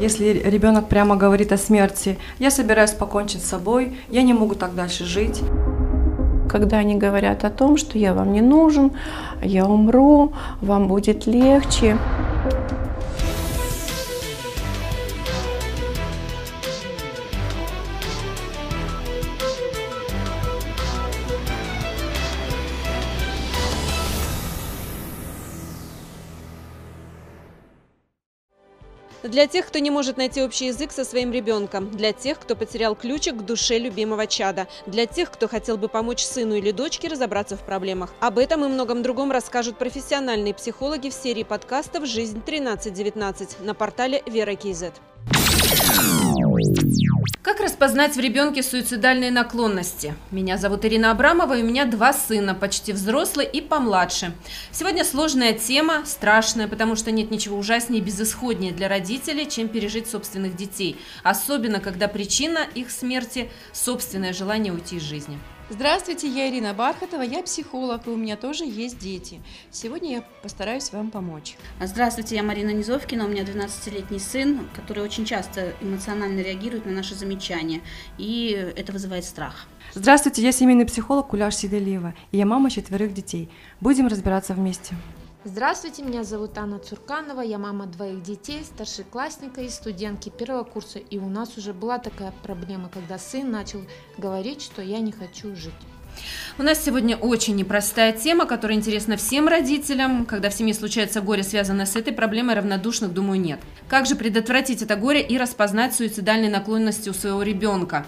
Если ребенок прямо говорит о смерти, я собираюсь покончить с собой, я не могу так дальше жить. Когда они говорят о том, что я вам не нужен, я умру, вам будет легче. Для тех, кто не может найти общий язык со своим ребенком, для тех, кто потерял ключик к душе любимого чада, для тех, кто хотел бы помочь сыну или дочке разобраться в проблемах. Об этом и многом другом расскажут профессиональные психологи в серии подкастов «Жизнь 1319» на портале Вера Кизет. Как распознать в ребенке суицидальные наклонности? Меня зовут Ирина Абрамова, и у меня два сына, почти взрослый и помладше. Сегодня сложная тема, страшная, потому что нет ничего ужаснее и безысходнее для родителей, чем пережить собственных детей. Особенно, когда причина их смерти – собственное желание уйти из жизни. Здравствуйте, я Ирина Бархатова, я психолог, и у меня тоже есть дети. Сегодня я постараюсь вам помочь. Здравствуйте, я Марина Низовкина, у меня 12-летний сын, который очень часто эмоционально реагирует на наши замечания, и это вызывает страх. Здравствуйте, я семейный психолог Куляш Сиделиева, и я мама четверых детей. Будем разбираться вместе. Здравствуйте, меня зовут Анна Цурканова, я мама двоих детей, старшеклассника и студентки первого курса. И у нас уже была такая проблема, когда сын начал говорить, что я не хочу жить. У нас сегодня очень непростая тема, которая интересна всем родителям. Когда в семье случается горе, связанное с этой проблемой, равнодушных, думаю, нет. Как же предотвратить это горе и распознать суицидальные наклонности у своего ребенка?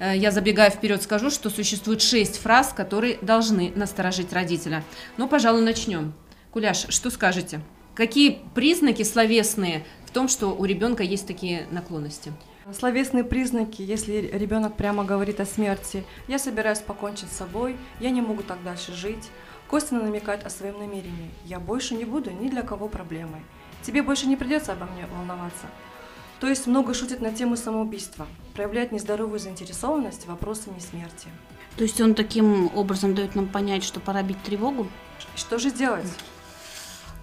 Э, я забегая вперед скажу, что существует шесть фраз, которые должны насторожить родителя. Ну, пожалуй, начнем. Куляш, что скажете? Какие признаки словесные в том, что у ребенка есть такие наклонности? Словесные признаки, если ребенок прямо говорит о смерти, я собираюсь покончить с собой, я не могу так дальше жить, косвенно намекать о своем намерении, я больше не буду ни для кого проблемой, тебе больше не придется обо мне волноваться. То есть много шутит на тему самоубийства, проявляет нездоровую заинтересованность вопросами смерти. То есть он таким образом дает нам понять, что пора бить тревогу? Что же делать?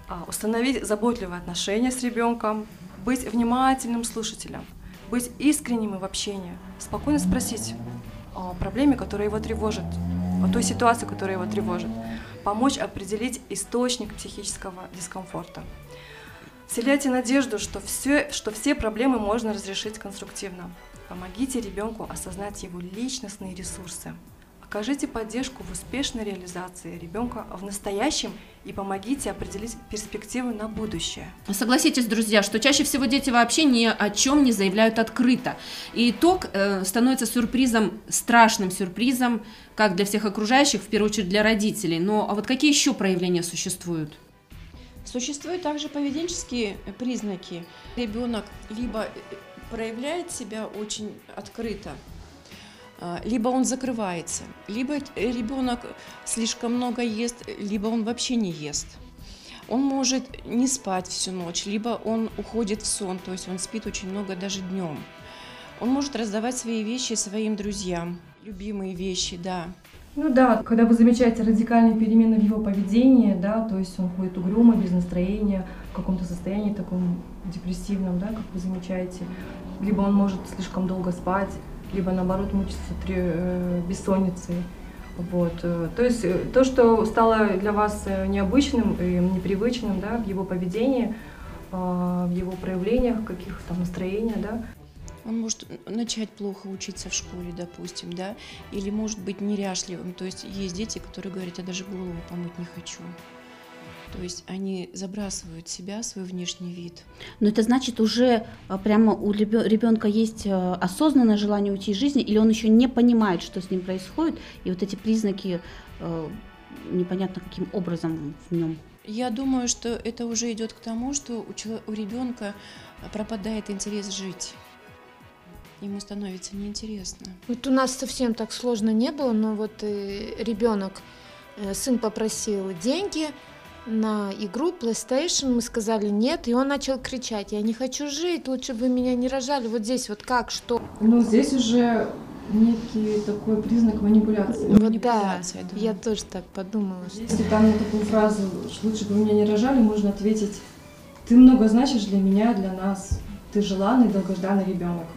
А, установить заботливые отношения с ребенком, быть внимательным слушателем, быть искренним в общении, спокойно спросить о проблеме, которая его тревожит, о той ситуации, которая его тревожит, помочь определить источник психического дискомфорта. Вселяйте надежду, что все, что все проблемы можно разрешить конструктивно. Помогите ребенку осознать его личностные ресурсы. Окажите поддержку в успешной реализации ребенка в настоящем и помогите определить перспективы на будущее. Согласитесь, друзья, что чаще всего дети вообще ни о чем не заявляют открыто. И итог э, становится сюрпризом, страшным сюрпризом, как для всех окружающих, в первую очередь для родителей. Но а вот какие еще проявления существуют? Существуют также поведенческие признаки. Ребенок либо э, проявляет себя очень открыто, либо он закрывается, либо ребенок слишком много ест, либо он вообще не ест. Он может не спать всю ночь, либо он уходит в сон, то есть он спит очень много даже днем. Он может раздавать свои вещи своим друзьям, любимые вещи, да. Ну да, когда вы замечаете радикальные перемены в его поведении, да, то есть он ходит угрюмо, без настроения, в каком-то состоянии таком депрессивном, да, как вы замечаете, либо он может слишком долго спать, либо наоборот мучиться э, бессонницей. Вот. Э, то есть э, то, что стало для вас необычным и непривычным да, в его поведении, в его проявлениях, каких там настроения, да. Он может начать плохо учиться в школе, допустим, да, или может быть неряшливым. То есть есть дети, которые говорят, я даже голову помыть не хочу. То есть они забрасывают себя, свой внешний вид. Но это значит уже а, прямо у ребенка есть а, осознанное желание уйти из жизни, или он еще не понимает, что с ним происходит, и вот эти признаки а, непонятно каким образом в нем. Я думаю, что это уже идет к тому, что у, человека, у ребенка пропадает интерес жить ему становится неинтересно. Вот у нас совсем так сложно не было, но вот э, ребенок, э, сын попросил деньги, на игру PlayStation, мы сказали нет, и он начал кричать, я не хочу жить, лучше бы меня не рожали, вот здесь вот как, что? Ну, здесь уже некий такой признак манипуляции. Вот да, да, я тоже так подумала. Если там на такую фразу «лучше бы меня не рожали», можно ответить «ты много значишь для меня, для нас». ты желанный, долгожданный ребенок.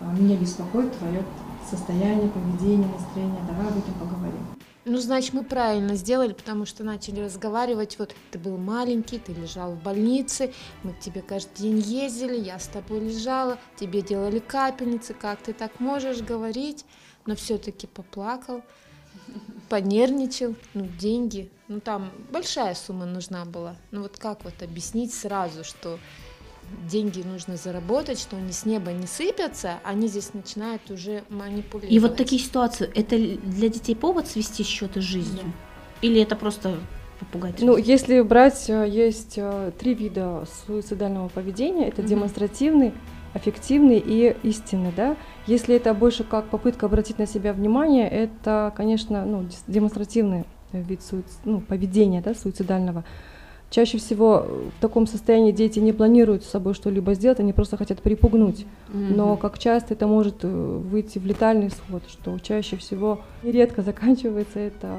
А, Меня беспокоит твое состояние, поведение, настроение. Давай об этом поговорим. Ну, значит, мы правильно сделали, потому что начали разговаривать. Вот ты был маленький, ты лежал в больнице, мы к тебе каждый день ездили, я с тобой лежала, тебе делали капельницы, как ты так можешь говорить? Но все-таки поплакал, понервничал, ну, деньги, ну, там большая сумма нужна была. Ну, вот как вот объяснить сразу, что деньги нужно заработать, что они с неба не сыпятся, они здесь начинают уже манипулировать. И вот такие ситуации, это для детей повод свести счеты с жизнью? Или это просто попугать? Ну, если брать, э, есть э, три вида суицидального поведения. Это Мгм. демонстративный, аффективный и истинный, да. Если это больше как попытка обратить на себя внимание, это, конечно, ну, демонстративный вид суиц- ну, поведения, да, суицидального. Чаще всего э, в таком состоянии дети не планируют с собой что-либо сделать, они просто хотят припугнуть. Но как часто это может э, выйти в летальный исход, что чаще всего нередко заканчивается это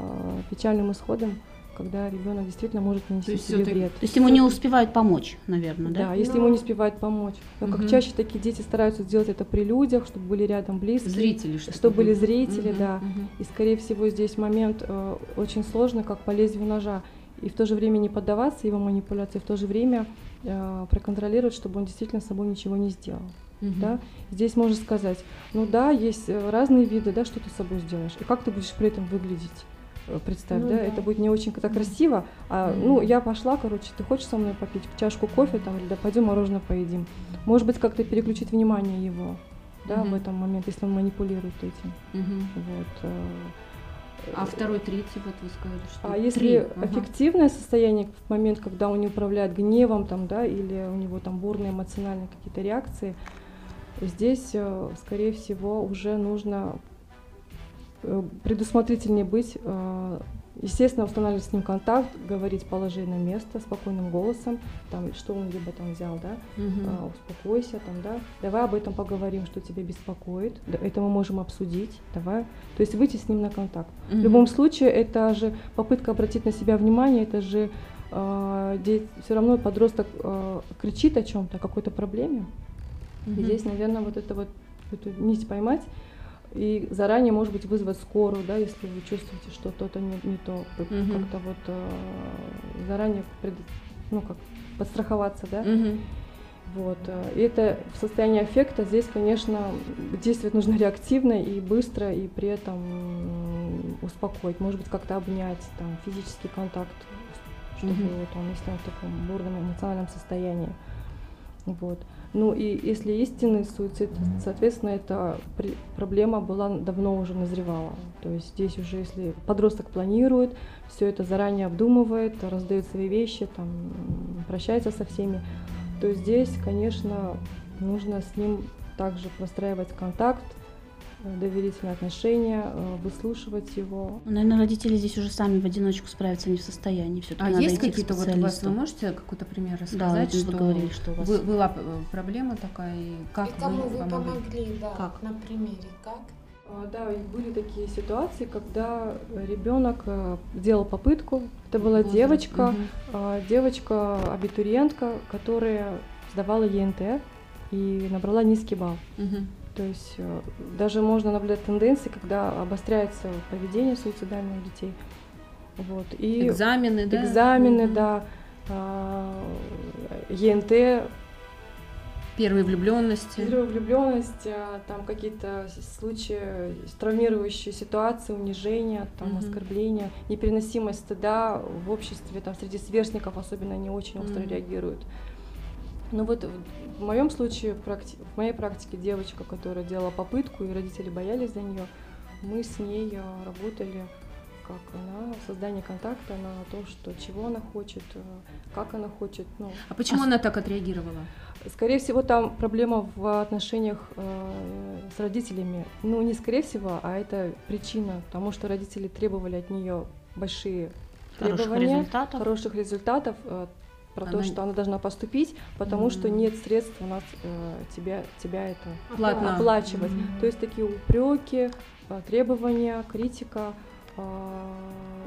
печальным исходом, когда ребенок действительно может нанести себе всё-таки- вред. То есть ему не успевают помочь, наверное, Да, да? если ему не успевают помочь. Но Мгм. как чаще такие дети стараются сделать это при людях, чтобы были рядом близкие. Зрители, что Чтобы были зрители, Мгм, да. мгм. И, скорее всего, здесь момент э, очень сложный, как по лезвию ножа. И в то же время не поддаваться его манипуляции, в то же время э, проконтролировать, чтобы он действительно с собой ничего не сделал. Мгм. Да? Здесь можно сказать, ну да, есть э, разные виды, да, что ты с собой сделаешь, и как ты будешь при этом выглядеть. Э, Представь, Ну да? да. это будет не очень так красиво. А, Мгм. ну, я пошла, короче, ты хочешь со мной попить чашку кофе там, или да пойдем мороженое поедим. Может быть, как-то переключить внимание его, да, в Мгм. этом момент, если он манипулирует этим. Мгм. Вот. А второй, третий, вот вы сказали, что а если три. Ага. аффективное состояние в момент, когда он не управляет гневом, там, да, или у него там бурные эмоциональные какие-то реакции, здесь, э, скорее всего, уже нужно э, предусмотрительнее быть, э, естественно, устанавливать с ним контакт, говорить положи на место спокойным голосом, там, что он либо там взял, да, Мгм. а, успокойся, там, да, давай об этом поговорим, что тебя беспокоит, это мы можем обсудить, давай, то есть выйти с ним на контакт. В Мгм. любом случае, это же попытка обратить на себя внимание, это же все равно подросток э, кричит о чем-то, о какой-то проблеме. И Мгм. здесь, наверное, вот это вот эту нить поймать и заранее, может быть, вызвать скорую, да, если вы чувствуете, что что-то не, не то, Мгм. как-то вот э, заранее пред- ну как подстраховаться, да. Мгм. Вот. э, И это в состоянии аффекта здесь, конечно, действовать нужно реактивно и быстро, и при этом успокоить. Может быть, как-то обнять, там, физический контакт, чтобы Мгм. вот он, если он в таком бурном эмоциональном состоянии. Вот. Ну и если истинный суицид, соответственно, эта проблема была давно уже назревала. То есть здесь уже, если подросток планирует, все это заранее обдумывает, раздает свои вещи, там, прощается со всеми, то здесь, конечно, нужно с ним также простраивать контакт, доверительные отношения, э, выслушивать его. Ну, Наверное, родители здесь уже сами в одиночку справиться не в состоянии. Все-таки А надо есть какие-то вот у вас, вы можете какой-то пример Да, рассказать, вот что вы говорили, что у вас... была э, проблема такая, и как И кому вы помогли? помогли, да, Как? на примере, как? А, Да, были такие ситуации, когда ребенок э, делал попытку. Это была Возраст, девочка, мгм. а, девочка-абитуриентка, которая сдавала ЕНТ и набрала низкий балл. Мгм. То есть э, даже можно наблюдать тенденции, когда обостряется поведение суицидальных детей. Вот. И Экзамены, да? экзамены, да, а, ЕНТ, Первые влюбленности. Первая влюбленность, а, там какие-то случаи, травмирующие ситуации, унижения, там, Мгм. оскорбления, непереносимость стыда в обществе, там, среди сверстников особенно они очень остро Мгм. реагируют. Ну вот в- моем случае, практи- в моей практике девочка, которая делала попытку, и родители боялись за нее, мы с ней а, работали как на создание контакта, на то, что чего она хочет, э, как она хочет, ну, А почему она так отреагировала? Скорее всего, там проблема в отношениях э, с родителями. Ну, не скорее всего, а это причина, потому что родители требовали от нее большие Хороших требования, результатов. хороших результатов, э, про Она- то, что она должна поступить, потому что Мгм. нет средств у нас э, тебя, тебя это Платно. оплачивать. Мгм. То есть такие упреки, э, требования, критика а,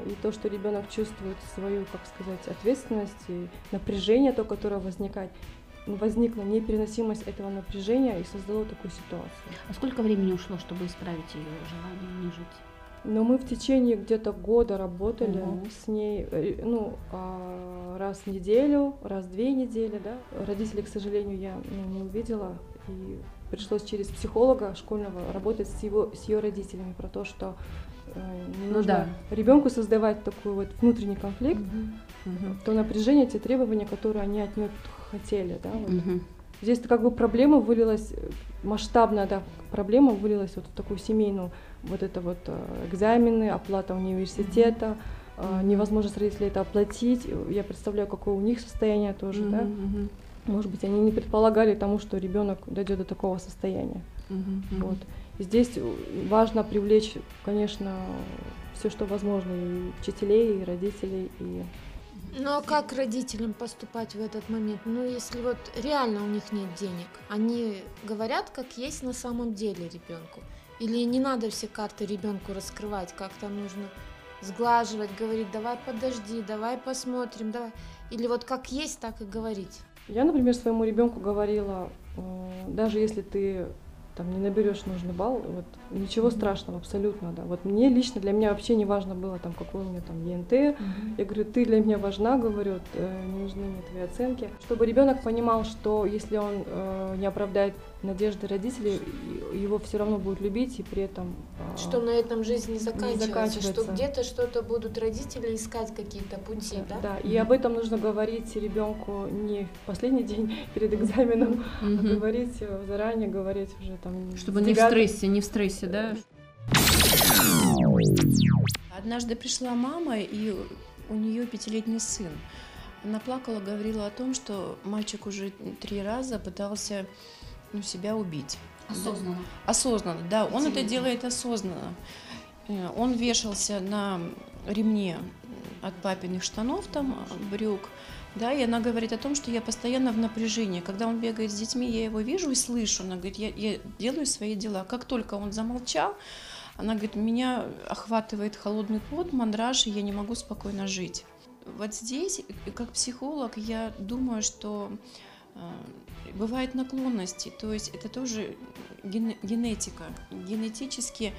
и то, что ребенок чувствует свою, как сказать, ответственность и напряжение, то, которое возникает. возникла непереносимость этого напряжения и создало такую ситуацию. А сколько времени ушло, чтобы исправить ее желание не жить? Но мы в течение где-то года работали Мгм. с ней, э, ну, а, раз в неделю, раз в две недели, да. Родителей, к сожалению, я ну, не увидела, и пришлось через психолога школьного работать с его, с ее родителями про то, что э, не Ну нужно ребенку создавать такой вот внутренний конфликт, Мгм. то напряжение, те требования, которые они от нее хотели, да. вот. Мгм. Здесь как бы проблема вылилась, масштабная да, проблема вылилась вот в такую семейную, вот это вот э, экзамены, оплата университета, э, невозможность родителей это оплатить. Я представляю, какое у них состояние тоже, да. Мгм, мгм, Может быть, они не предполагали тому, что ребенок дойдет до такого состояния. мгм. Вот. И здесь э, важно привлечь, конечно, все, что возможно, и учителей, и родителей, и Ну а как родителям поступать в этот момент? Ну если вот реально у них нет денег, они говорят, как есть на самом деле ребенку. Или не надо все карты ребенку раскрывать, как-то нужно сглаживать, говорить, давай подожди, давай посмотрим, давай. Или вот как есть, так и говорить. Я, например, своему ребенку говорила, э, даже если ты там не наберешь нужный балл, вот ничего страшного абсолютно, да. Вот мне лично для меня вообще не важно было там какой у меня там ЕНТ. Я говорю, ты для меня важна, говорю, э, не нужны мне твои оценки, чтобы ребенок понимал, что если он э, не оправдает надежды родителей, его все равно будут любить и при этом э, Что на этом жизнь не заканчивается, заканчивается. что где-то что-то будут родители искать какие-то пути, да? Да, и об этом нужно говорить ребенку не в последний день перед экзаменом, а говорить э, заранее, говорить уже там. Чтобы не в стрессе, не в стрессе, да? Однажды пришла мама, и у нее пятилетний сын. Она плакала, говорила о том, что мальчик уже три раза пытался ну, себя убить. Осознанно. Осознанно, да, он это делает осознанно. Э, Он вешался на ремне от папиных штанов, там, брюк, да, и она говорит о том, что я постоянно в напряжении. Когда он бегает с детьми, я его вижу и слышу. Она говорит, я, я делаю свои дела. Как только он замолчал, она говорит, меня охватывает холодный пот, мандраж, и я не могу спокойно жить. Вот здесь, э, как психолог, я думаю, что э, бывают наклонности, то есть это тоже ген- генетика. Генетически,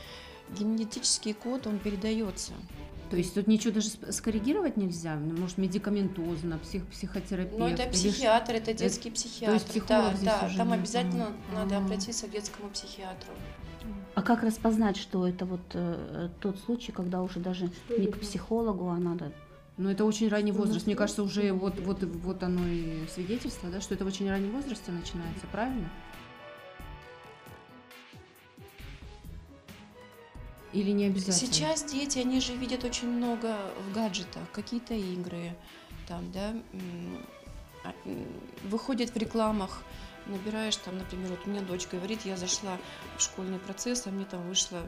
генетический код, он передается. То есть тут ничего даже скоррегировать нельзя? Ну, Может, медикаментозно, псих, психотерапевт? Но Ну, это или психиатр, это детский психиатр. психолог да, здесь да, уже там нет, обязательно ага. надо обратиться к детскому психиатру. А как распознать, что это вот э, тот случай, когда уже даже не к психологу, а надо Ну, это очень ранний возраст. Мне кажется, уже вот, вот, вот оно и свидетельство, да, что это в очень раннем возрасте начинается, правильно? Или не обязательно? Сейчас дети, они же видят очень много в гаджетах, какие-то игры, там, да, а, выходят в рекламах, набираешь там, например, вот у меня дочь говорит, я зашла в школьный процесс, а мне там вышла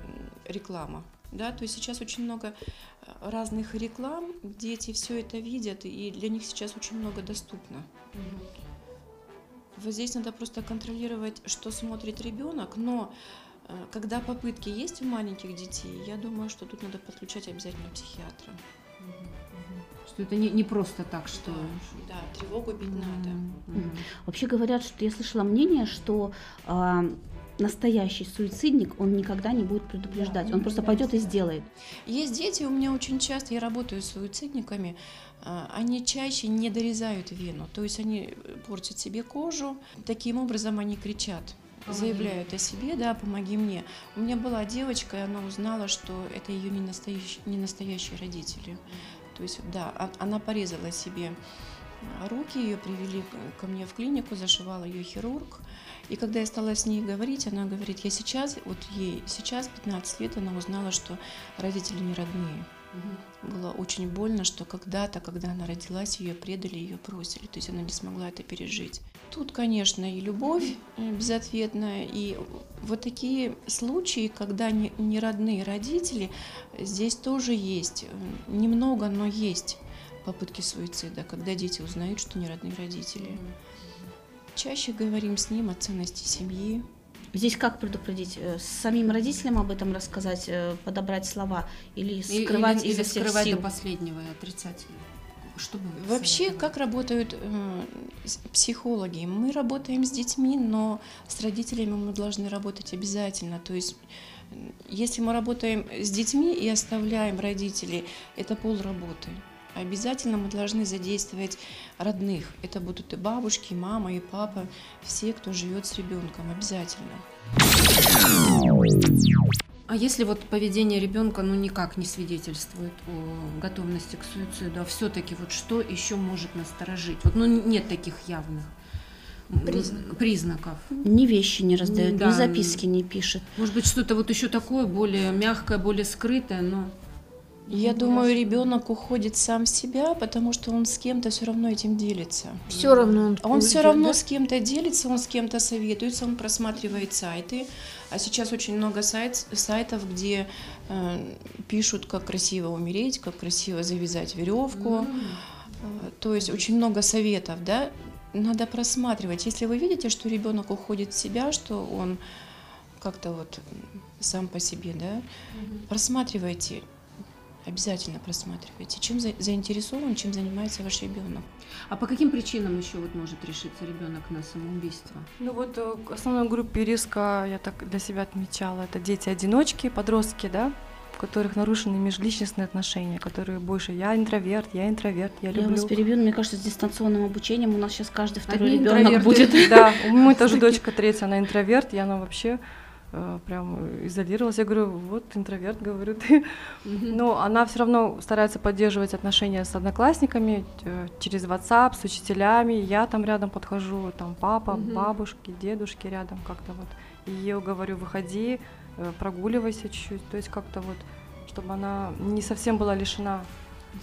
реклама. Да, то есть сейчас очень много э, разных реклам, дети все это видят, и для них сейчас очень много доступно. Вот здесь надо просто контролировать, что смотрит ребенок, но э, когда попытки есть у маленьких детей, я думаю, что тут надо подключать обязательно психиатра. Что это не, не просто так, что... Да, тревогу бить надо. Мгм. Вообще говорят, что я слышала мнение, что а, настоящий суицидник, он никогда не будет предупреждать, он просто пойдет и сделает. Есть дети, у меня очень часто, я работаю с суицидниками, а, они чаще не дорезают вену, то есть они э, портят себе кожу, таким образом они кричат. заявляют о себе, да, помоги мне. У меня была девочка, и она узнала, что это ее не настоящие, не настоящие родители. То есть, да, а- она порезала себе руки, ее привели ко мне в клинику, зашивал ее хирург. И когда я стала с ней говорить, она говорит, я сейчас, вот ей сейчас 15 лет, она узнала, что родители не родные. Было очень больно, что когда-то, когда она родилась, ее предали, ее бросили. То есть она не смогла это пережить. Тут, конечно, и любовь безответная, и вот такие случаи, когда не, родные родители, здесь тоже есть. Немного, но есть попытки суицида, когда дети узнают, что не родные родители. Чаще говорим с ним о ценности семьи, Здесь как предупредить? Э, Самим родителям об этом рассказать, э, подобрать слова или скрывать или, изо или всех скрывать сил? до последнего и отрицательно. Что Вообще, как работают э, с- психологи? Мы работаем с детьми, но с родителями мы должны работать обязательно. То есть, если мы работаем с детьми и оставляем родителей, это пол работы. Обязательно мы должны задействовать родных. Это будут и бабушки, и мама, и папа, все, кто живет с ребенком, обязательно. А если вот поведение ребенка ну никак не свидетельствует о готовности к суициду, а все-таки вот что еще может насторожить? Вот ну нет таких явных Признаков. признаков. Ни вещи не раздает, Да. ни записки не пишет. Может быть что-то вот еще такое более мягкое, более скрытое, но Я думаю, ребенок уходит сам в себя, потому что он с кем-то все равно этим делится. Все равно он, Он все равно да? с кем-то делится, он с кем-то советуется, он просматривает сайты. А сейчас очень много сайт, сайтов, где э, пишут, как красиво умереть, как красиво завязать веревку. Э, То есть очень много советов, да. Надо просматривать. Если вы видите, что ребенок уходит в себя, что он как-то вот сам по себе, да, просматривайте. Обязательно просматривайте, чем за- заинтересован, чем занимается ваш ребенок. А по каким причинам еще вот может решиться ребенок на самоубийство? Ну вот э, к основной группе риска я так для себя отмечала, это дети-одиночки, подростки, да, у которых нарушены межличностные отношения, которые больше я интроверт, я интроверт, я Я люблю. вас перебью, но мне кажется, с дистанционным обучением у нас сейчас каждый второй Одни ребенок будет. Да, у меня тоже дочка третья, она интроверт, и она вообще прям изолировалась. Я говорю, вот интроверт, говорю ты. Но она все равно старается поддерживать отношения с одноклассниками э, через WhatsApp, с учителями. Я там рядом подхожу, там папа, бабушки, дедушки рядом как-то вот. И я говорю, выходи, э, прогуливайся чуть-чуть. То есть как-то вот, чтобы она не совсем была лишена.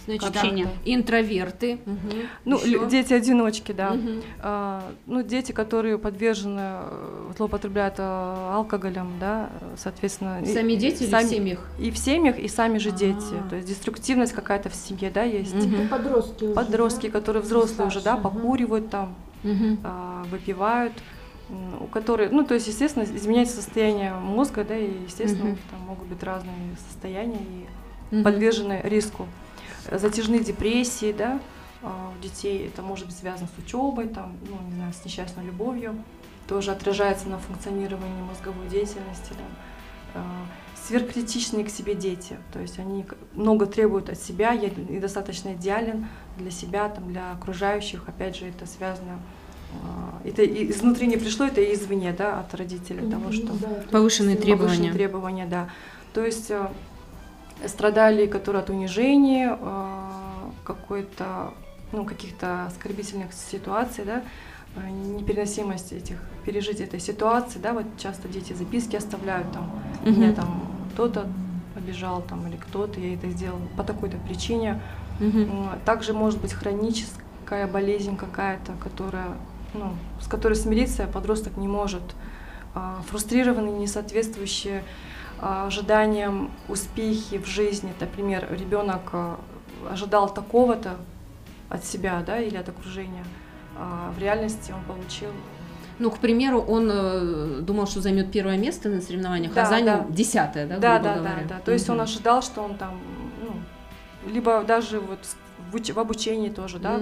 Значит, Общение. да, интроверты. мгм. Ну, Ещё? лю- дети-одиночки, да. Мгм. А, ну, дети, которые подвержены, э, злоупотребляют э, алкоголем, да, соответственно. и- Сами дети или сами- в семьях? И в семьях, и сами же дети. А. То есть деструктивность какая-то в семье, да, есть. Мгм. Подростки уже, Подростки, да? которые взрослые уже, да, ага. покуривают там, Мгм. а, выпивают, у которых, ну, то есть, естественно, изменяется состояние мозга, да, и, естественно, Мгм. у них там могут быть разные состояния и Мгм. подвержены риску. Затяжные депрессии, да, а, у детей это может быть связано с учебой, там, ну, не знаю, с несчастной любовью, тоже отражается на функционировании мозговой деятельности, там, А, сверхкритичные к себе дети, то есть они много требуют от себя, я недостаточно идеален для себя, там, для окружающих, опять же, это связано, а, это изнутри не пришло, это и извне, да, от родителей, того, что Да, Повышенные требования. Повышенные требования, да. То есть э, страдали, которые от унижения, э, какой-то, ну, каких-то оскорбительных ситуаций, да, э, непереносимость этих, пережить этой ситуации, да, вот часто дети записки оставляют там, меня Мгм. там кто-то обижал там или кто-то, я это сделал по такой-то причине. М, Также может быть хроническая болезнь какая-то, которая, ну, с которой смириться подросток не может. А, Фрустрированные, несоответствующие ожиданиям успехи в жизни. Например, ребенок а, ожидал такого-то от себя, да, или от окружения. А в реальности он получил Ну, к примеру, он э, думал, что займет первое место на соревнованиях, а Да, занял да. десятое, да, Да, да, да, говоря? да. То есть он ожидал, что он там, ну, либо даже вот в, уч- в обучении тоже, да,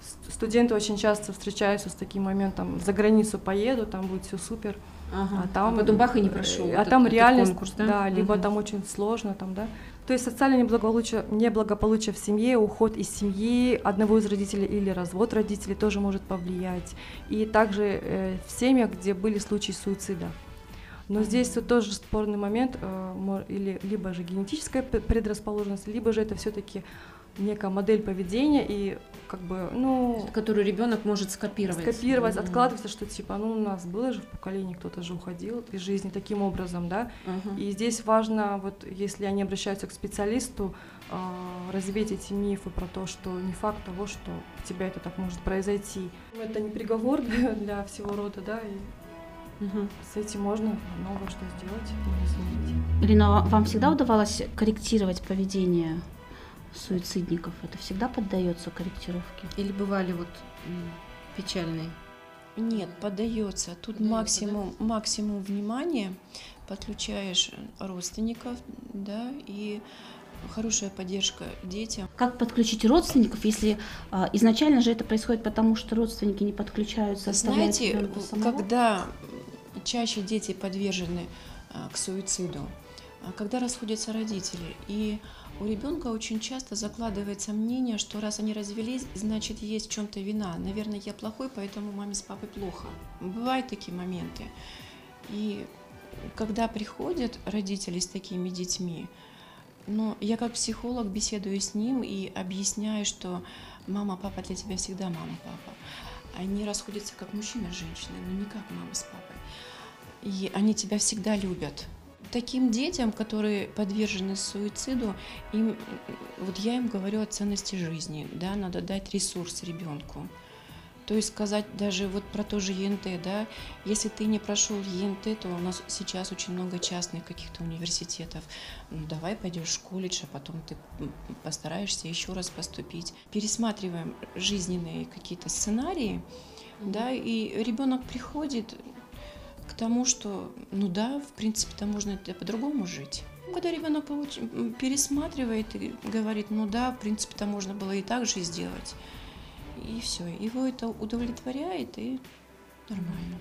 С- Студенты очень часто встречаются с таким моментом, за границу поеду, там будет все супер, ага. а там потом бах и не прошел. э, а этот- там этот реальность, конкурс, да? либо Мгм. там очень сложно, там, да. То есть социальное неблагополучие, неблагополучие в семье, уход из семьи одного из родителей или развод родителей тоже может повлиять. И также э, в семьях, где были случаи суицида. Но здесь вот тоже спорный момент, э, или либо же генетическая предрасположенность, либо же это все-таки некая модель поведения и как бы, ну, Которую ребенок может скопировать. скопировать, Мгм. откладываться, что типа, ну, у нас было же в поколении, кто-то же уходил из жизни таким образом, да. Ага. И здесь важно, вот если они обращаются к специалисту, а, развеять эти мифы про то, что не факт того, что у тебя это так может произойти. Это не приговор для, для всего рода, да, и Мгм. с этим можно много что сделать, изменить. Ирина, вам всегда удавалось корректировать поведение суицидников? Это всегда поддается корректировке? Или бывали вот печальные? Нет, поддается. Тут Поддаётся, максимум, максимум внимания, подключаешь родственников, да, и хорошая поддержка детям. Как подключить родственников, если а, изначально же это происходит потому, что родственники не подключаются, Знаете, когда чаще дети подвержены а, к суициду, а, когда расходятся родители, и у ребенка очень часто закладывается мнение, что раз они развелись, значит есть в чем-то вина. Наверное, я плохой, поэтому маме с папой плохо. Бывают такие моменты. И когда приходят родители с такими детьми, ну, я как психолог беседую с ним и объясняю, что мама, папа для тебя всегда мама, папа. Они расходятся как мужчина с женщиной, но не как мама с папой. И они тебя всегда любят. Таким детям, которые подвержены суициду, им, вот я им говорю о ценности жизни, да, надо дать ресурс ребенку. То есть сказать даже вот про то же ЕНТ, да, если ты не прошел ЕНТ, то у нас сейчас очень много частных каких-то университетов. Ну, давай пойдешь в колледж, а потом ты постараешься еще раз поступить. Пересматриваем жизненные какие-то сценарии, да, и ребенок приходит к тому, что, ну да, в принципе-то можно это по-другому жить. Когда ребенок получ- пересматривает и говорит, ну да, в принципе-то можно было и так же сделать, и все, его это удовлетворяет и нормально.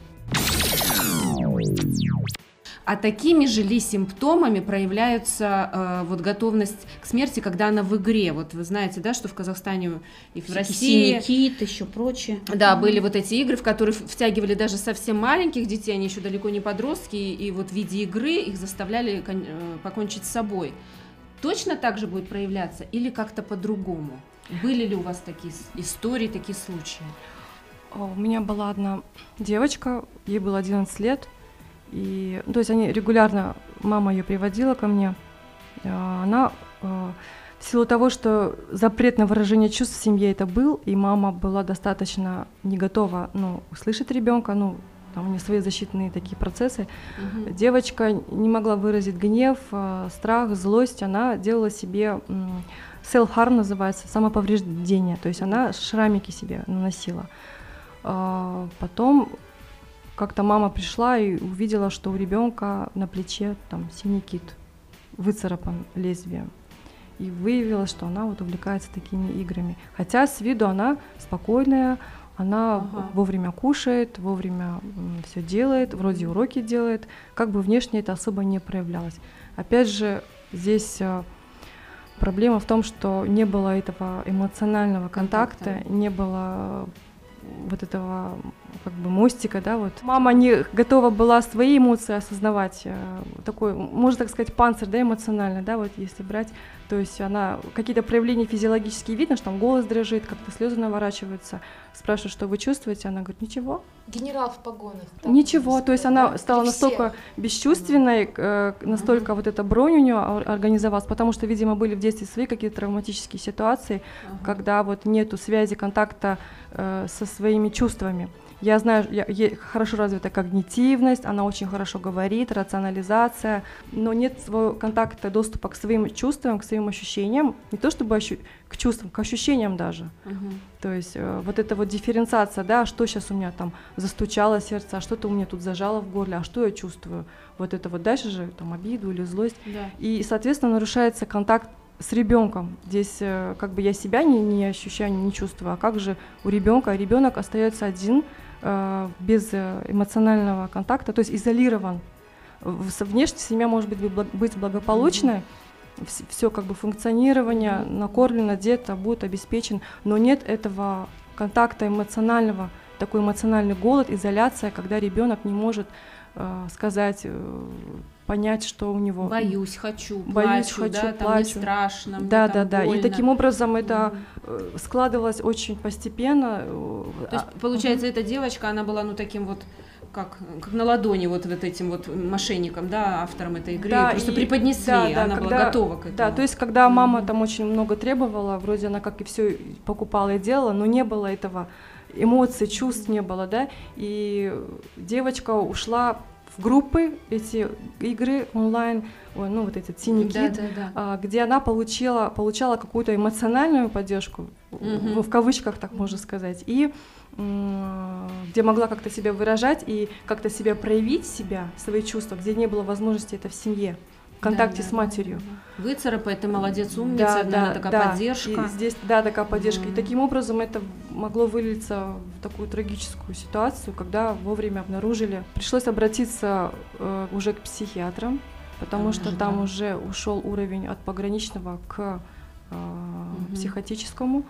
А такими же ли симптомами проявляются э, вот готовность к смерти, когда она в игре? Вот вы знаете, да, что в Казахстане и в России синяки, еще прочее. Да, были вот эти игры, в которые втягивали даже совсем маленьких детей, они еще далеко не подростки, и вот в виде игры их заставляли кон- э, покончить с собой. Точно так же будет проявляться или как-то по-другому? Были ли у вас такие истории, такие случаи? А, У меня была одна девочка, ей было 11 лет, и, то есть они регулярно, мама ее приводила ко мне, а, она а, в силу того, что запрет на выражение чувств в семье это был, и мама была достаточно не готова, ну, услышать ребенка, ну, там у нее свои защитные такие процессы, девочка не могла выразить гнев, а, страх, злость, она делала себе self-harm называется, самоповреждение, то есть она шрамики себе наносила. Потом как-то мама пришла и увидела, что у ребенка на плече там синий кит, выцарапан лезвием. И выявилось, что она вот увлекается такими играми. Хотя с виду она спокойная, она Ага. вовремя кушает, вовремя все делает, вроде уроки делает, как бы внешне это особо не проявлялось. Опять же, здесь а, проблема в том, что не было этого эмоционального контакта, Контакта. не было вот этого как бы мостика, да, вот. Мама не готова была свои эмоции осознавать, э, такой, можно так сказать, панцирь, да, эмоциональный, да, вот если брать, то есть она, какие-то проявления физиологические видно, что там голос дрожит, как-то слезы наворачиваются, спрашиваю, что вы чувствуете, она говорит, ничего, Генерал в погонах. так Ничего, то есть она да, стала настолько всех. бесчувственной, э, настолько вот эта бронь у нее организовалась, потому что, видимо, были в детстве свои какие-то травматические ситуации, когда вот нету связи, контакта э, со своими чувствами. Я знаю, я, ей хорошо развита когнитивность, она очень хорошо говорит, рационализация, но нет своего контакта, доступа к своим чувствам, к своим ощущениям, не то чтобы ощу- к чувствам, к ощущениям даже. Мгм. То есть э, вот эта вот дифференциация, да, что сейчас у меня там застучало сердце, а что-то у меня тут зажало в горле, а что я чувствую. Вот это вот дальше же там обиду или злость. Да. И, соответственно, нарушается контакт с ребенком. Здесь э, как бы я себя не, не ощущаю, не чувствую, а как же у ребенка? Ребенок остается один, без э, эмоционального контакта, то есть изолирован. Внешне семья может быть, быть благополучной, все как бы функционирование, накормлен, одет, будет обеспечен, но нет этого контакта эмоционального, такой эмоциональный голод, изоляция, когда ребенок не может э, сказать, э, понять, что у него. Боюсь, хочу, Боюсь, плачу, хочу, да, там плачу. мне страшно, мне Да, там да, да. И больно. таким образом это э, складывалось очень постепенно. э, То есть, а, получается, эта девочка, она была, ну, таким вот, как, как на ладони вот, вот этим вот мошенником, да, автором этой игры, Да, просто и- преподнесли, да, да, она была когда- готова к этому. Да, то есть, когда мама там очень много требовала, вроде она как и все покупала и делала, но не было этого эмоций, чувств не было, да, и девочка ушла в группы эти игры онлайн, ой, ну вот этот синий да, кит, да, да. а, где она получила, получала какую-то эмоциональную поддержку, Мгм. ну, в кавычках так можно сказать, и где могла как-то себя выражать и как-то себя проявить себя, свои чувства, где не было возможности это в семье. В контакте Да, с да, матерью. Выцарапай, молодец, умница, она такая поддержка. И здесь, да, такая поддержка. Мгм. И таким образом это могло вылиться в такую трагическую ситуацию, когда вовремя обнаружили. Пришлось обратиться э, уже к психиатрам, потому Там что уже, там да. уже ушел уровень от пограничного к э, психотическому.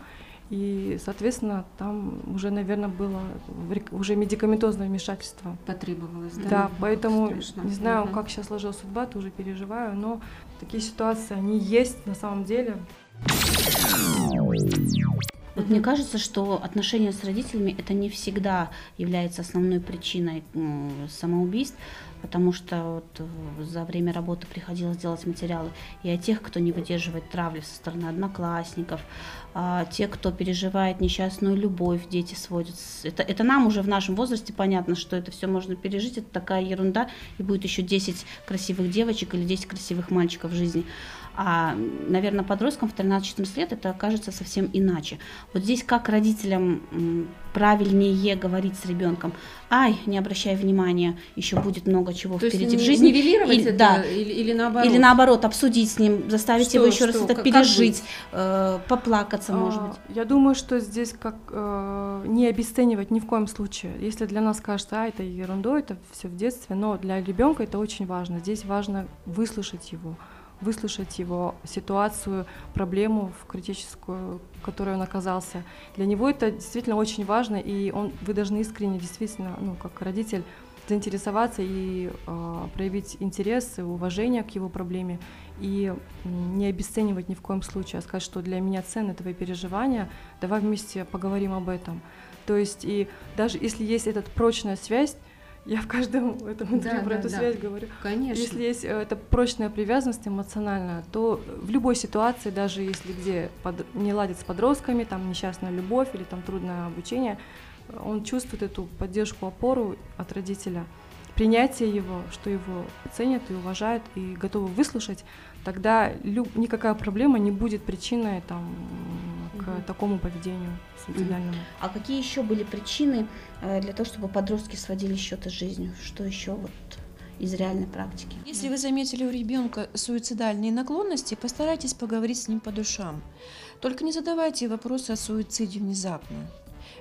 И, соответственно, там уже, наверное, было уже медикаментозное вмешательство. Потребовалось, да? Да, поэтому Страшно. не знаю, Мгм. как сейчас сложилась судьба, тоже переживаю, но такие ситуации, они есть на самом деле. Вот мне кажется, что отношения с родителями это не всегда является основной причиной самоубийств, потому что вот э, за время работы приходилось делать материалы и о тех, кто не выдерживает травли со стороны одноклассников, а те, кто переживает несчастную любовь, дети сводят. Это, это нам уже в нашем возрасте понятно, что это все можно пережить, это такая ерунда, и будет еще 10 красивых девочек или 10 красивых мальчиков в жизни. А, наверное, подросткам в 13-14 лет это окажется совсем иначе. Вот здесь как родителям правильнее говорить с ребенком, ай, не обращай внимания, еще будет много чего То есть впереди в не- жизни. нивелировать Или- это да. или, или наоборот? Или наоборот, обсудить с ним, заставить Что- его еще раз это Как- пережить, быть? э, поплакаться, может А, быть. Я думаю, что здесь как э, не обесценивать ни в коем случае. Если для нас кажется, а, это ерундой, это все в детстве, но для ребенка это очень важно. Здесь важно выслушать его, выслушать его ситуацию, проблему в критическую, в которой он оказался. Для него это действительно очень важно, и он, вы должны искренне, действительно, ну, как родитель, заинтересоваться и э, проявить интерес и уважение к его проблеме и не обесценивать ни в коем случае, а сказать, что для меня ценны твои переживания, давай вместе поговорим об этом. То есть и даже если есть эта прочная связь, я в каждом этом интервью Да, про да, эту да. связь говорю. Конечно. Если есть э, эта прочная привязанность эмоциональная, то в любой ситуации, даже если где под- не ладит с подростками, там несчастная любовь или там трудное обучение, э, он чувствует эту поддержку, опору от родителя, принятие его, что его ценят и уважают и готовы выслушать, тогда люб- никакая проблема не будет причиной там, к такому поведению суицидальному. А какие еще были причины э, для того, чтобы подростки сводили счеты с жизнью? Что еще вот из реальной практики? Если вы заметили у ребенка суицидальные наклонности, постарайтесь поговорить с ним по душам. Только не задавайте вопросы о суициде внезапно.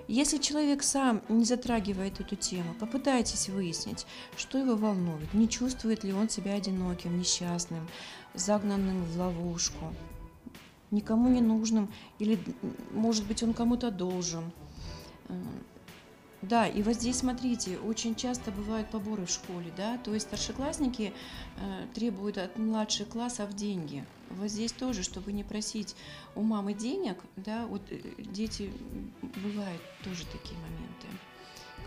Если человек сам не затрагивает эту тему, попытайтесь выяснить, что его волнует, не чувствует ли он себя одиноким, несчастным, загнанным в ловушку, никому не нужным, или, может быть, он кому-то должен. Э, Да, и вот здесь смотрите, очень часто бывают поборы в школе, да, то есть старшеклассники э, требуют от младших классов деньги. Вот здесь тоже, чтобы не просить у мамы денег, да, вот э, дети бывают тоже такие моменты,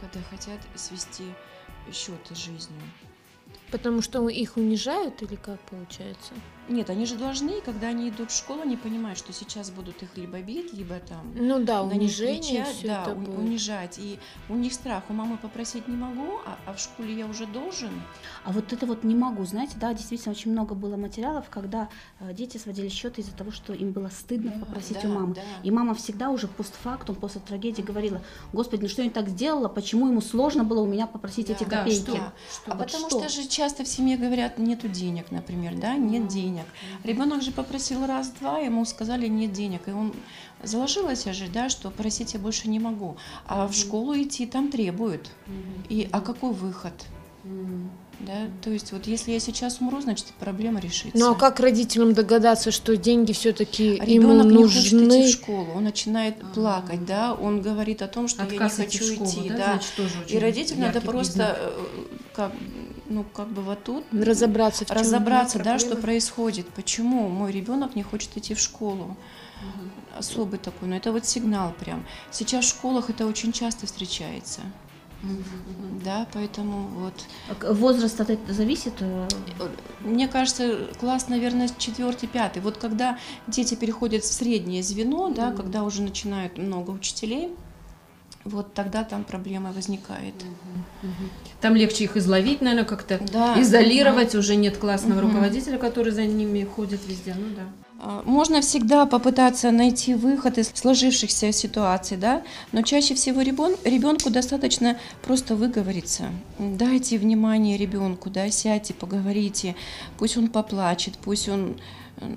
когда хотят свести счеты с жизнью. Потому что их унижают или как получается? Нет, они же должны, когда они идут в школу, они понимают, что сейчас будут их либо бить, либо там Ну да, на них унижение, кричать, все да, это у- будет. унижать. И у них страх. У мамы попросить не могу, а, а в школе я уже должен. А вот это вот не могу, знаете, да, действительно очень много было материалов, когда э, дети сводили счеты из-за того, что им было стыдно попросить да, у мамы. да. И мама всегда уже постфактум, после трагедии говорила, Господи, ну что я так сделала, почему ему сложно было у меня попросить Да, эти да, копейки? что? А Вот потому что? что же часто в семье говорят, нету денег, например, да, нет денег. Ребенок же попросил раз-два, ему сказали нет денег, и он заложилось же, да, что просить я больше не могу. А в школу идти там требуют. И а какой выход? Да, то есть вот если я сейчас умру, значит проблема решится. Ну а как родителям догадаться, что деньги все-таки ему Ребенок не хочет нужны? идти в школу, он начинает плакать, да, он говорит о том, что Отказ я не идти хочу школу, идти, да, да. значит, тоже очень И родителям надо просто, признак. э, как, ну, как бы вот тут Разобраться, в разобраться, да, что происходит, почему мой ребенок не хочет идти в школу. Особый такой, но это вот сигнал прям. Сейчас в школах это очень часто встречается. Да, поэтому вот. А Возраст от этого зависит? э, Мне кажется, класс, наверное, четвертый, пятый. Вот когда дети переходят в среднее звено, да, когда уже начинают много учителей, вот тогда там проблема возникает. Там легче их изловить, наверное, как-то Да. изолировать. Уже нет классного Мгм. руководителя, который за ними ходит везде. Ну да. А, Можно всегда попытаться найти выход из сложившихся ситуаций, да, но чаще всего ребен, ребенку достаточно просто выговориться. Дайте внимание ребенку, да, сядьте, поговорите, пусть он поплачет, пусть он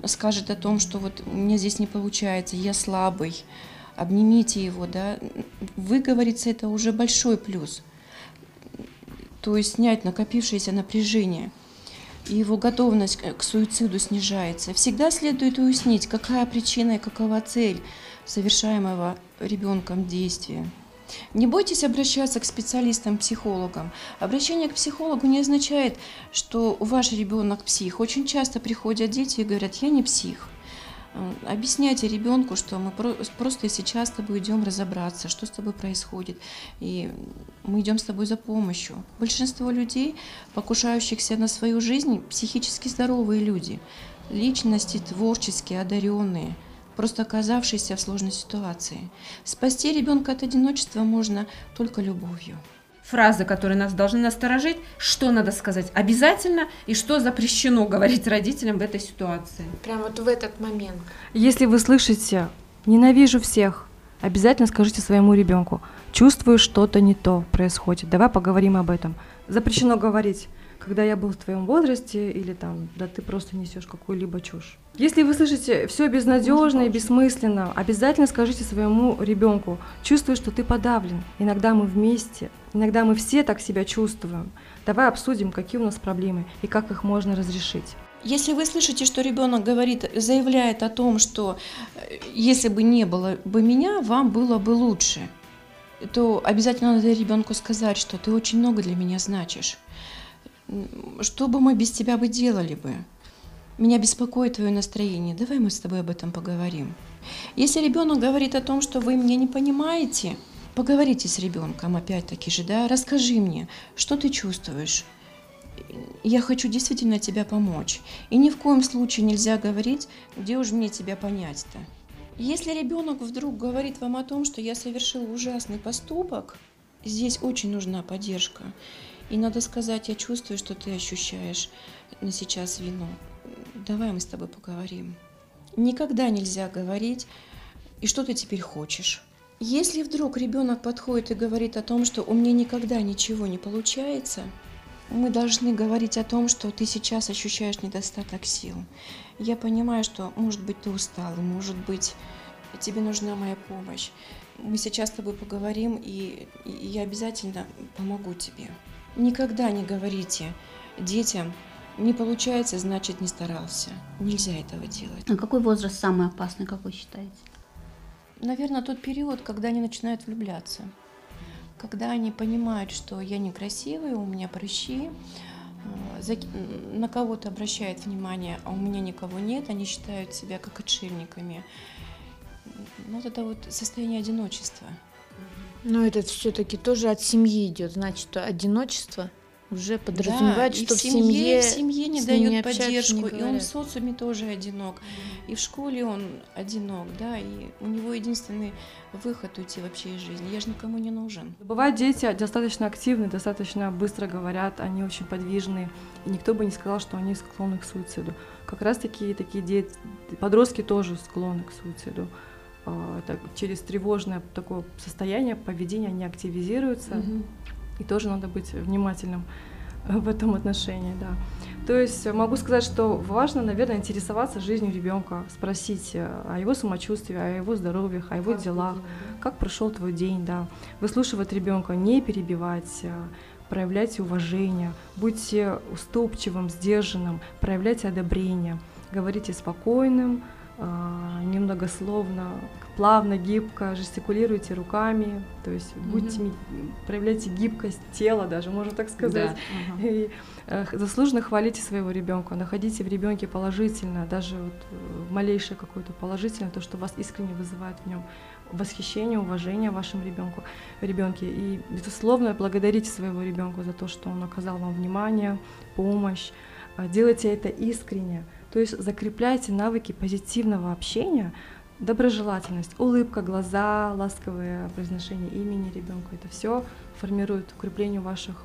скажет о том, что вот у меня здесь не получается, я слабый, обнимите его, да, выговориться это уже большой плюс, то есть снять накопившееся напряжение – и его готовность к суициду снижается. Всегда следует уяснить, какая причина и какова цель совершаемого ребенком действия. Не бойтесь обращаться к специалистам-психологам. Обращение к психологу не означает, что ваш ребенок псих. Очень часто приходят дети и говорят, я не псих. Э, Объясняйте ребенку, что мы про- просто сейчас с тобой идем разобраться, что с тобой происходит, и мы идем с тобой за помощью. Большинство людей, покушающихся на свою жизнь, психически здоровые люди, личности творческие, одаренные, просто оказавшиеся в сложной ситуации. Спасти ребенка от одиночества можно только любовью. Фразы, которые нас должны насторожить, что надо сказать обязательно и что запрещено говорить родителям в этой ситуации. Прям вот в этот момент. Если вы слышите «ненавижу всех», обязательно скажите своему ребенку «чувствую, что-то не то происходит, давай поговорим об этом». Запрещено говорить когда я был в твоем возрасте, или там, да ты просто несешь какую-либо чушь. Если вы слышите все безнадежно и бессмысленно, обязательно скажите своему ребенку, чувствую, что ты подавлен. Иногда мы вместе, иногда мы все так себя чувствуем. Давай обсудим, какие у нас проблемы и как их можно разрешить. Если вы слышите, что ребенок говорит, заявляет о том, что э, если бы не было бы меня, вам было бы лучше, то обязательно надо ребенку сказать, что ты очень много для меня значишь. Что бы мы без тебя бы делали бы? Меня беспокоит твое настроение. Давай мы с тобой об этом поговорим. Если ребенок говорит о том, что вы меня не понимаете, поговорите с ребенком опять-таки же, да, расскажи мне, что ты чувствуешь. Я хочу действительно тебе помочь. И ни в коем случае нельзя говорить, где уж мне тебя понять-то. Если ребенок вдруг говорит вам о том, что я совершил ужасный поступок, здесь очень нужна поддержка. И надо сказать, я чувствую, что ты ощущаешь на сейчас вину. Давай мы с тобой поговорим. Никогда нельзя говорить, и что ты теперь хочешь. Если вдруг ребенок подходит и говорит о том, что у меня никогда ничего не получается, мы должны говорить о том, что ты сейчас ощущаешь недостаток сил. Я понимаю, что, может быть, ты устал, может быть, тебе нужна моя помощь. Мы сейчас с тобой поговорим, и, и я обязательно помогу тебе. Никогда не говорите детям, не получается, значит, не старался. Нельзя этого делать. А какой возраст самый опасный, как вы считаете? Наверное, тот период, когда они начинают влюбляться. Когда они понимают, что я некрасивый, у меня прыщи, э, на кого-то обращают внимание, а у меня никого нет, они считают себя как отшельниками. Вот это вот состояние одиночества. Но это все-таки тоже от семьи идет. Значит, одиночество уже подразумевает, Да, и что в в семье, в семье не дают поддержку, не и он в социуме тоже одинок, и в школе он одинок, да, и у него единственный выход уйти вообще из жизни. Я же никому не нужен. Бывают дети достаточно активны, достаточно быстро говорят, они очень подвижные, и никто бы не сказал, что они склонны к суициду. Как раз таки такие дети, подростки тоже склонны к суициду. А, Это через тревожное такое состояние, поведение они активизируются, и тоже надо быть внимательным э, в этом отношении, да. То есть э, могу сказать, что важно, наверное, интересоваться жизнью ребенка, спросить э, о его самочувствии, о его здоровье, о его делах, как прошел твой день, да. Выслушивать ребенка, не перебивать, проявляйте уважение, будьте уступчивым, сдержанным, проявляйте одобрение, говорите спокойным, немногословно, плавно, гибко, жестикулируйте руками, то есть будьте, ми- проявляйте гибкость тела даже, можно так сказать. Да, И э, заслуженно хвалите своего ребенка, находите в ребенке положительное, даже вот э, малейшее какое-то положительное, то, что вас искренне вызывает в нем восхищение, уважение вашему ребенку, ребенке. И, безусловно, благодарите своего ребенка за то, что он оказал вам внимание, помощь. А, Делайте это искренне. То есть закрепляйте навыки позитивного общения, доброжелательность, улыбка, глаза, ласковое произношение имени ребенка. Это все формирует укреплению ваших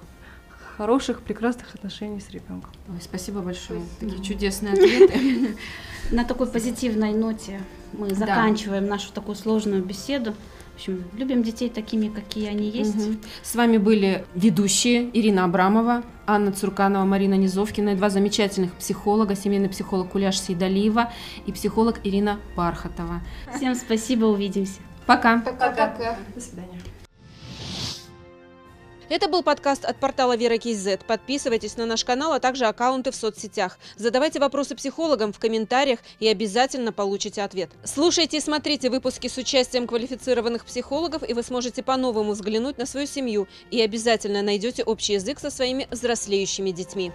хороших, прекрасных отношений с ребенком. Ой, спасибо большое. Такие чудесные ответы. На такой позитивной ноте мы заканчиваем нашу такую сложную беседу. В общем, любим детей такими, какие они есть. Мгм. С вами были ведущие Ирина Абрамова, Анна Цурканова, Марина Низовкина и два замечательных психолога, семейный психолог Куляш Сейдалиева и психолог Ирина Бархатова. Всем спасибо, увидимся. Пока! Пока-пока. До свидания. Это был подкаст от портала Вера Кейзет. Подписывайтесь на наш канал, а также аккаунты в соцсетях. Задавайте вопросы психологам в комментариях и обязательно получите ответ. Слушайте и смотрите выпуски с участием квалифицированных психологов, и вы сможете по-новому взглянуть на свою семью и обязательно найдете общий язык со своими взрослеющими детьми.